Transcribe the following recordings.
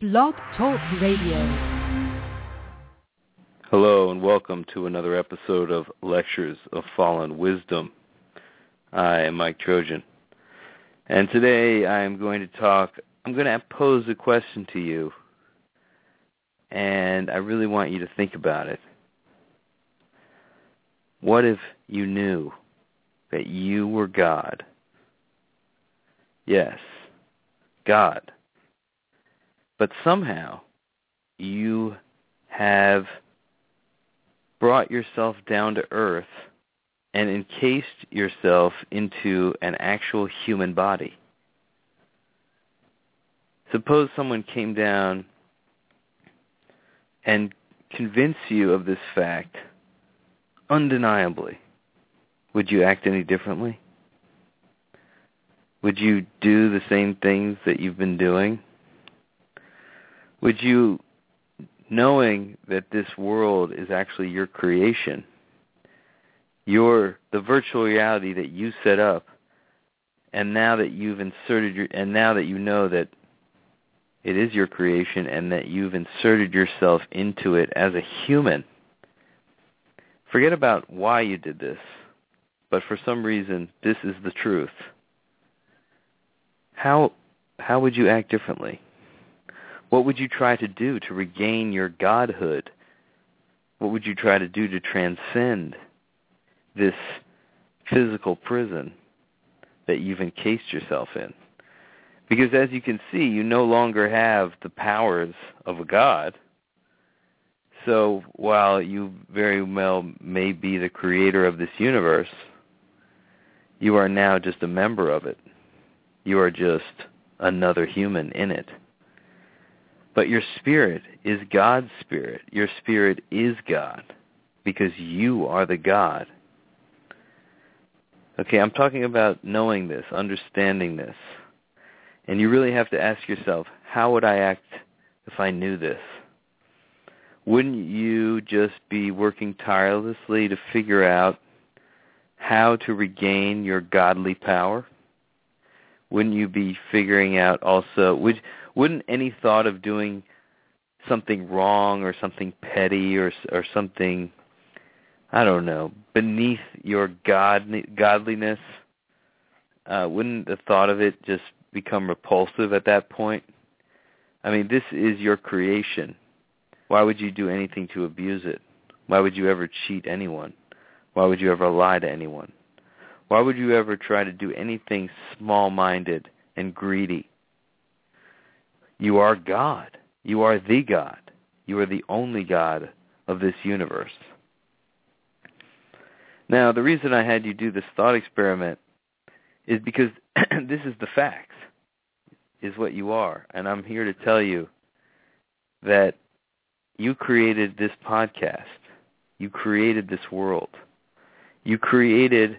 Blog Talk Radio. Hello and welcome to another episode of Lectures of Fallen Wisdom. I am Mike Trojan. And today I am going to talk, I'm going to pose a question to you. And I really want you to think about it. What if you knew that you were God? Yes, God. But somehow you have brought yourself down to earth and encased yourself into an actual human body. Suppose someone came down and convinced you of this fact undeniably. Would you act any differently? Would you do the same things that you've been doing? Would you, knowing that this world is actually your creation, your the virtual reality that you set up, and now that you've inserted your, and now that you know that it is your creation and that you've inserted yourself into it as a human, forget about why you did this, but for some reason this is the truth. How how would you act differently? What would you try to do to regain your godhood? What would you try to do to transcend this physical prison that you've encased yourself in? Because as you can see, you no longer have the powers of a god. So while you very well may be the creator of this universe, you are now just a member of it. You are just another human in it. But your spirit is God's spirit. Your spirit is God because you are the God. Okay, I'm talking about knowing this, understanding this. And you really have to ask yourself, how would I act if I knew this? Wouldn't you just be working tirelessly to figure out how to regain your godly power? Wouldn't you be figuring out also, would, wouldn't any thought of doing something wrong or something petty or or something I don't know beneath your god godliness uh wouldn't the thought of it just become repulsive at that point? I mean this is your creation. Why would you do anything to abuse it? Why would you ever cheat anyone? Why would you ever lie to anyone? Why would you ever try to do anything small-minded and greedy you are God. You are the God. You are the only God of this universe. Now, the reason I had you do this thought experiment is because this is the facts, is what you are. And I'm here to tell you that you created this podcast. You created this world. You created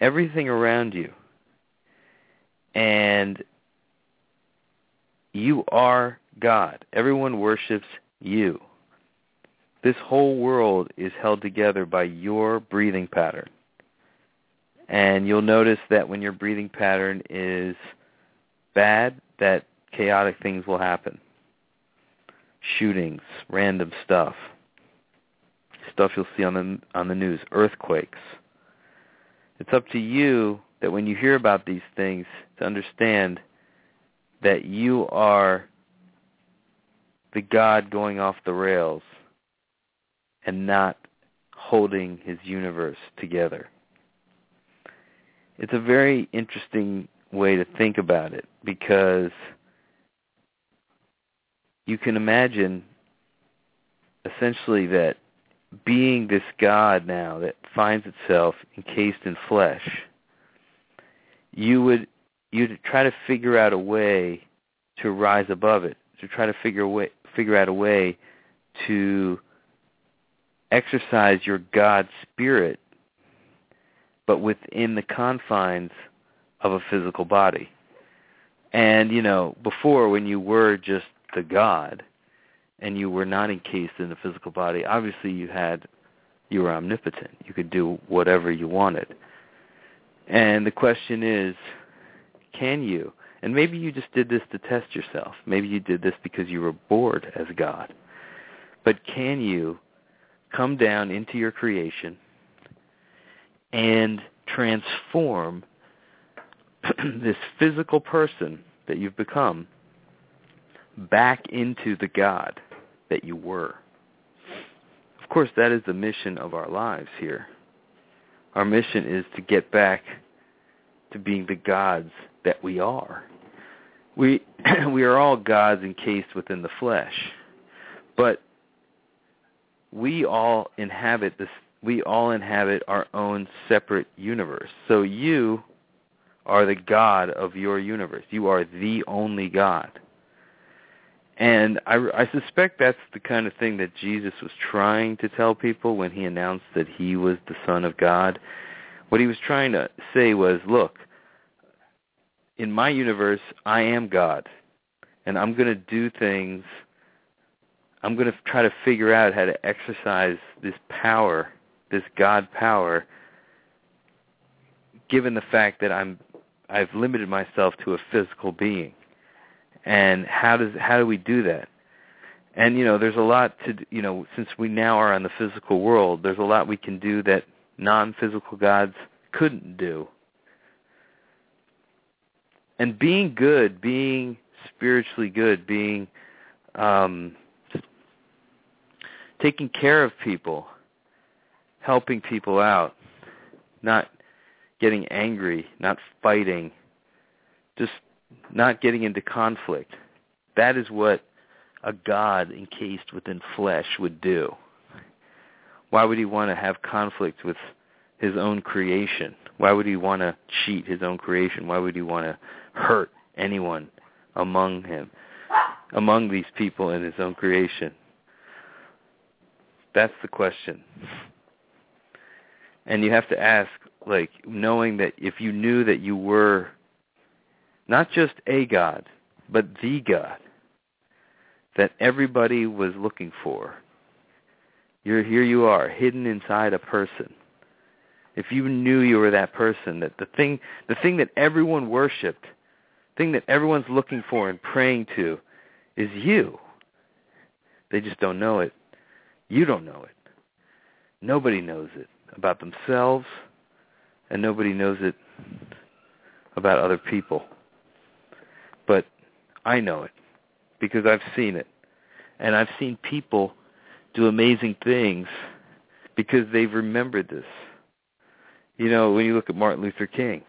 everything around you. And you are God. Everyone worships you. This whole world is held together by your breathing pattern. And you'll notice that when your breathing pattern is bad, that chaotic things will happen. Shootings, random stuff. Stuff you'll see on the on the news, earthquakes. It's up to you that when you hear about these things to understand that you are the God going off the rails and not holding his universe together. It's a very interesting way to think about it because you can imagine essentially that being this God now that finds itself encased in flesh, you would you try to figure out a way to rise above it, to try to figure way, figure out a way to exercise your God spirit, but within the confines of a physical body. And, you know, before when you were just the God and you were not encased in the physical body, obviously you had, you were omnipotent. You could do whatever you wanted. And the question is, can you? And maybe you just did this to test yourself. Maybe you did this because you were bored as God. But can you come down into your creation and transform this physical person that you've become back into the God that you were? Of course, that is the mission of our lives here. Our mission is to get back to being the gods that we are. We we are all gods encased within the flesh. But we all inhabit this we all inhabit our own separate universe. So you are the God of your universe. You are the only God. And I, I suspect that's the kind of thing that Jesus was trying to tell people when he announced that he was the Son of God. What he was trying to say was, look, in my universe, I am God, and I'm going to do things. I'm going to try to figure out how to exercise this power, this God power, given the fact that I'm I've limited myself to a physical being. And how does how do we do that? And you know, there's a lot to you know, since we now are in the physical world, there's a lot we can do that non-physical gods couldn't do and being good, being spiritually good, being um, taking care of people, helping people out, not getting angry, not fighting, just not getting into conflict. That is what a God encased within flesh would do. Why would he want to have conflict with his own creation? Why would he want to cheat his own creation? Why would he want to hurt anyone among him, among these people in his own creation? That's the question. And you have to ask, like, knowing that if you knew that you were not just a God, but the God that everybody was looking for, you're here you are, hidden inside a person. If you knew you were that person, that the thing the thing that everyone worshipped thing that everyone's looking for and praying to is you. They just don't know it. You don't know it. Nobody knows it about themselves, and nobody knows it about other people. But I know it because I've seen it. And I've seen people do amazing things because they've remembered this. You know, when you look at Martin Luther King,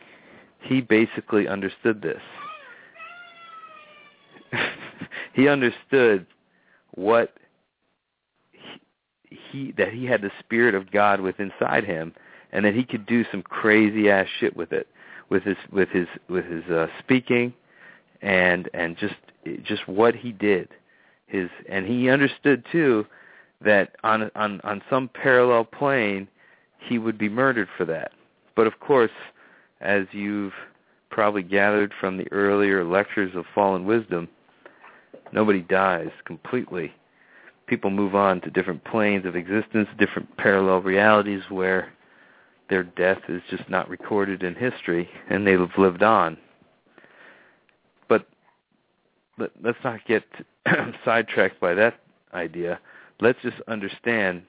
he basically understood this. he understood what he, he that he had the spirit of God within inside him and that he could do some crazy ass shit with it with his with his with his uh speaking and and just just what he did his and he understood too that on on on some parallel plane he would be murdered for that but of course as you've probably gathered from the earlier lectures of fallen wisdom Nobody dies completely. People move on to different planes of existence, different parallel realities where their death is just not recorded in history and they've lived on. But let, let's not get sidetracked by that idea. Let's just understand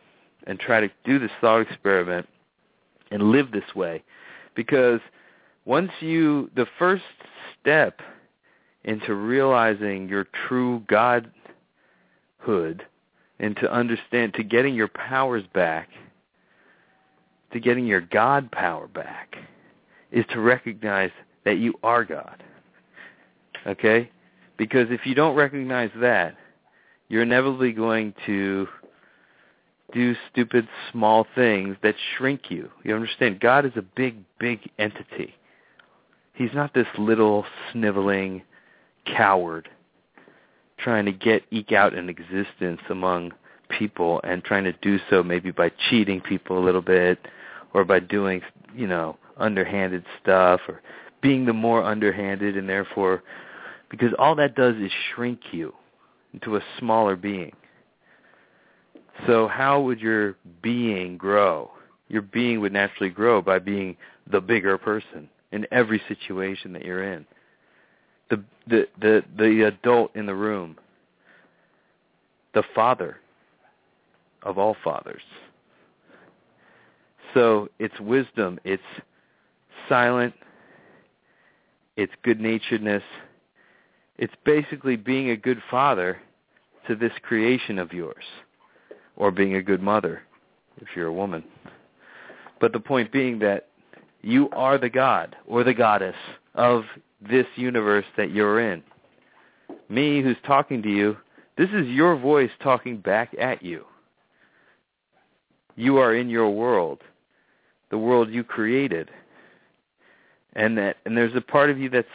and try to do this thought experiment and live this way. Because once you, the first step into realizing your true godhood and to understand to getting your powers back to getting your god power back is to recognize that you are god okay because if you don't recognize that you're inevitably going to do stupid small things that shrink you. You understand? God is a big big entity. He's not this little sniveling coward trying to get eke out an existence among people and trying to do so maybe by cheating people a little bit or by doing you know underhanded stuff or being the more underhanded and therefore because all that does is shrink you into a smaller being so how would your being grow? Your being would naturally grow by being the bigger person in every situation that you're in. The the the, the adult in the room, the father of all fathers. So it's wisdom, it's silent, it's good-naturedness. It's basically being a good father to this creation of yours, or being a good mother if you're a woman. But the point being that you are the god or the goddess of this universe that you're in. Me, who's talking to you, this is your voice talking back at you. You are in your world, the world you created. And that and there's a part of you that's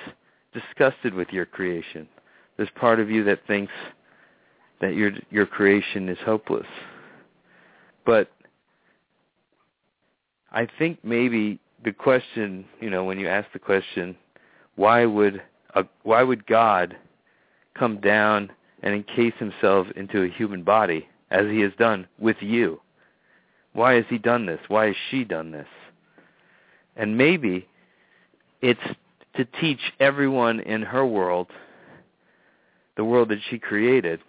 disgusted with your creation. There's part of you that thinks that your your creation is hopeless. But I think maybe the question, you know, when you ask the question, why would a, why would God come down and encase himself into a human body as he has done with you? Why has he done this? Why has she done this? And maybe it's to teach everyone in her world, the world that she created,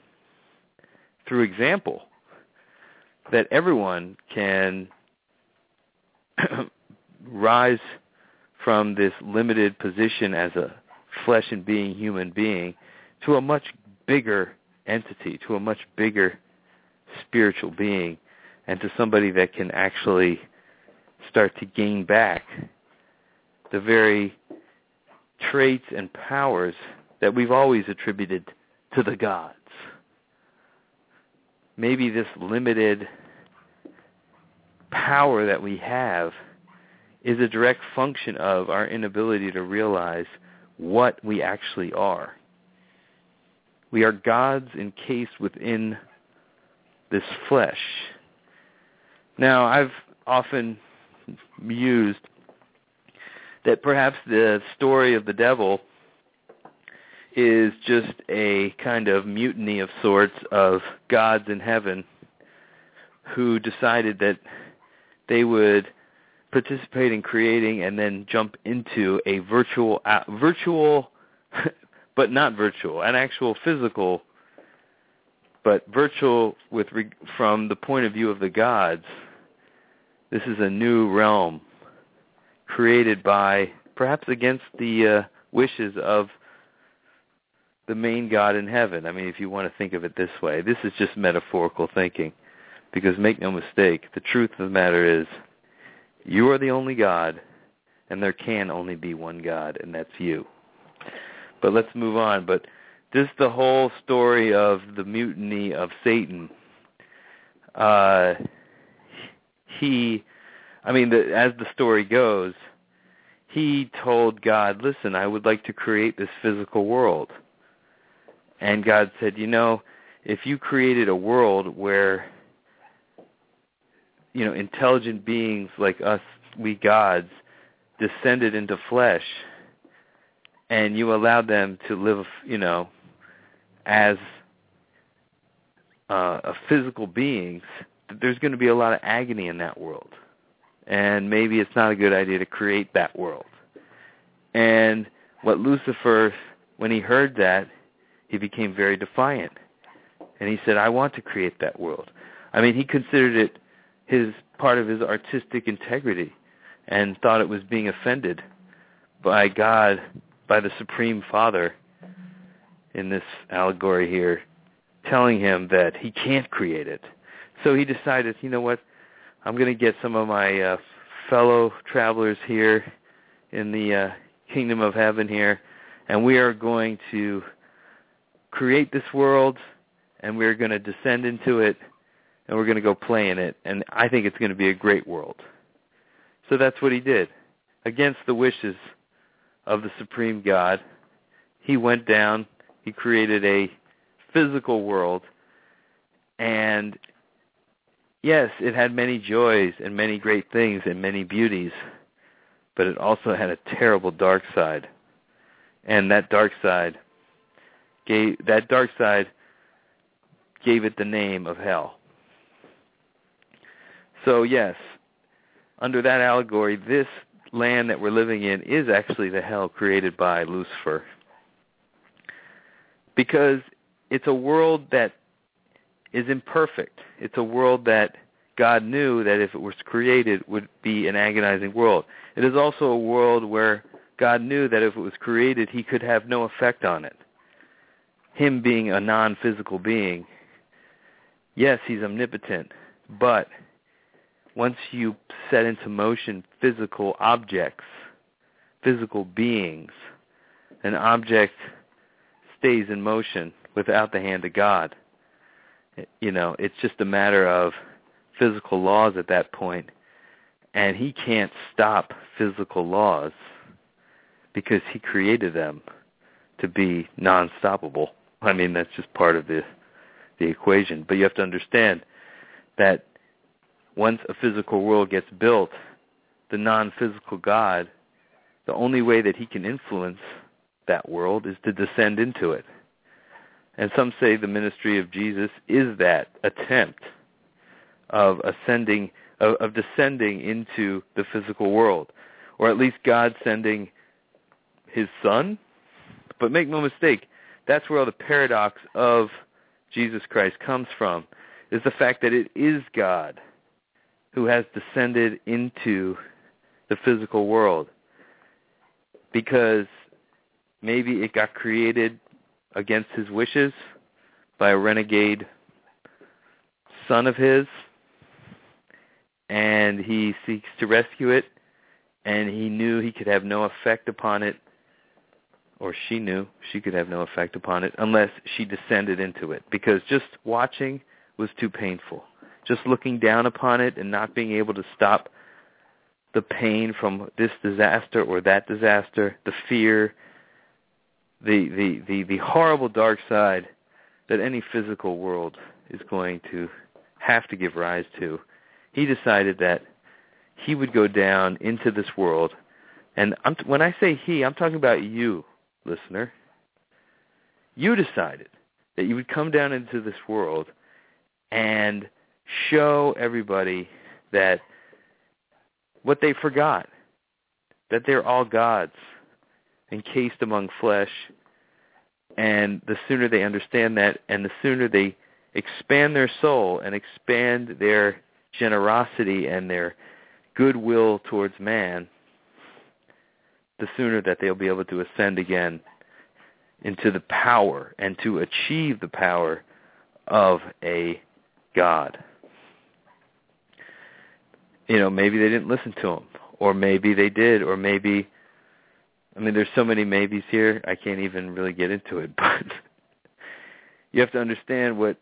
through example, that everyone can rise from this limited position as a flesh and being human being to a much bigger entity, to a much bigger spiritual being, and to somebody that can actually start to gain back the very traits and powers that we've always attributed to the gods. Maybe this limited power that we have is a direct function of our inability to realize what we actually are. We are gods encased within this flesh. Now, I've often mused that perhaps the story of the devil is just a kind of mutiny of sorts of gods in heaven who decided that they would participate in creating and then jump into a virtual uh, virtual but not virtual an actual physical but virtual with from the point of view of the gods. This is a new realm created by perhaps against the uh, wishes of the main god in heaven i mean if you want to think of it this way this is just metaphorical thinking because make no mistake the truth of the matter is you are the only God, and there can only be one God, and that's you. But let's move on. But just the whole story of the mutiny of Satan. Uh, he, I mean, the, as the story goes, he told God, "Listen, I would like to create this physical world." And God said, "You know, if you created a world where you know, intelligent beings like us, we gods, descended into flesh, and you allowed them to live, you know, as uh, a physical beings, there's going to be a lot of agony in that world. And maybe it's not a good idea to create that world. And what Lucifer, when he heard that, he became very defiant. And he said, I want to create that world. I mean, he considered it his part of his artistic integrity and thought it was being offended by God, by the Supreme Father in this allegory here, telling him that he can't create it. So he decided, you know what, I'm going to get some of my uh, fellow travelers here in the uh, kingdom of heaven here, and we are going to create this world, and we are going to descend into it and we're going to go play in it. And I think it's going to be a great world. So that's what he did. Against the wishes of the supreme God, he went down, he created a physical world, and yes, it had many joys and many great things and many beauties, but it also had a terrible dark side. And that dark side gave that dark side gave it the name of hell. So yes, under that allegory, this land that we're living in is actually the hell created by Lucifer. because it's a world that is imperfect. It's a world that God knew that if it was created would be an agonizing world. It is also a world where God knew that if it was created he could have no effect on it. Him being a non-physical being, yes, he's omnipotent, but once you set into motion physical objects, physical beings, an object stays in motion without the hand of God. You know, it's just a matter of physical laws at that point, and he can't stop physical laws because he created them to be non-stoppable. I mean, that's just part of the the equation. But you have to understand that once a physical world gets built, the non-physical God, the only way that he can influence that world is to descend into it. And some say the ministry of Jesus is that attempt of ascending, of, of descending into the physical world, or at least God sending his son. But make no mistake, that's where all the paradox of Jesus Christ comes from, is the fact that it is God who has descended into the physical world. Because maybe it got created against his wishes by a renegade son of his, and he seeks to rescue it, and he knew he could have no effect upon it, or she knew she could have no effect upon it unless she descended into it, because just watching was too painful. Just looking down upon it and not being able to stop the pain from this disaster or that disaster, the fear, the, the, the, the horrible dark side that any physical world is going to have to give rise to, he decided that he would go down into this world. And I'm, when I say he, I'm talking about you, listener. You decided that you would come down into this world and show everybody that what they forgot, that they're all gods encased among flesh. And the sooner they understand that and the sooner they expand their soul and expand their generosity and their goodwill towards man, the sooner that they'll be able to ascend again into the power and to achieve the power of a God. You know, maybe they didn't listen to him, or maybe they did, or maybe I mean, there's so many maybes here. I can't even really get into it, but you have to understand what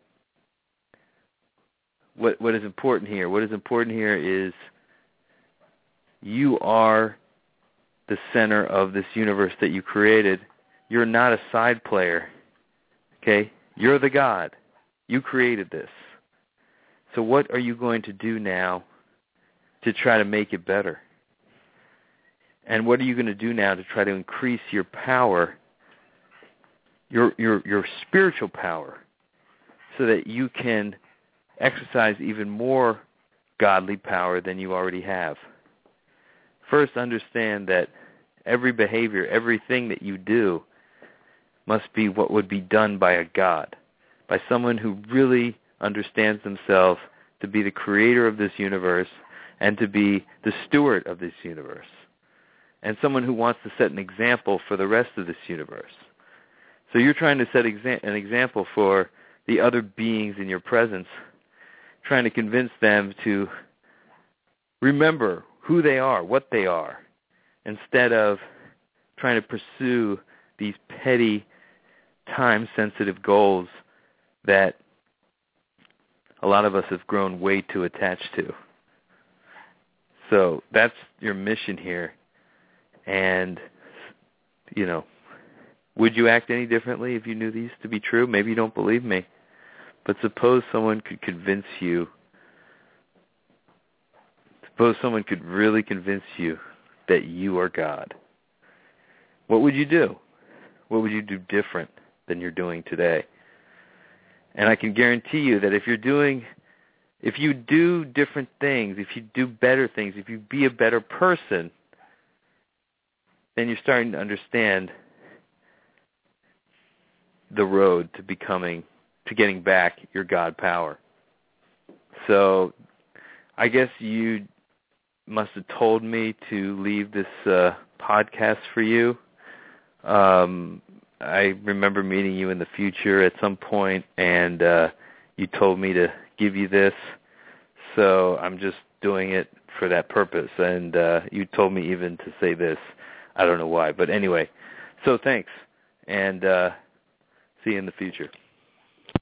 what what is important here. What is important here is you are the center of this universe that you created. You're not a side player. Okay? You're the God. You created this. So what are you going to do now to try to make it better? And what are you going to do now to try to increase your power, your your your spiritual power, so that you can exercise even more godly power than you already have? First, understand that every behavior, everything that you do must be what would be done by a God, by someone who really understands themselves to be the creator of this universe and to be the steward of this universe and someone who wants to set an example for the rest of this universe. So you're trying to set exa- an example for the other beings in your presence, trying to convince them to remember who they are, what they are, instead of trying to pursue these petty, time-sensitive goals that a lot of us have grown way too attached to. So that's your mission here and, you know, would you act any differently if you knew these to be true? Maybe you don't believe me. But suppose someone could convince you, suppose someone could really convince you that you are God. What would you do? What would you do different than you're doing today? And I can guarantee you that if you're doing, if you do different things, if you do better things, if you be a better person, then you're starting to understand the road to becoming to getting back your God power. So I guess you must have told me to leave this uh, podcast for you. Um, I remember meeting you in the future at some point, and uh, you told me to give you this. So I'm just doing it for that purpose. And uh, you told me even to say this. I don't know why, but anyway. So thanks, and uh, see you in the future.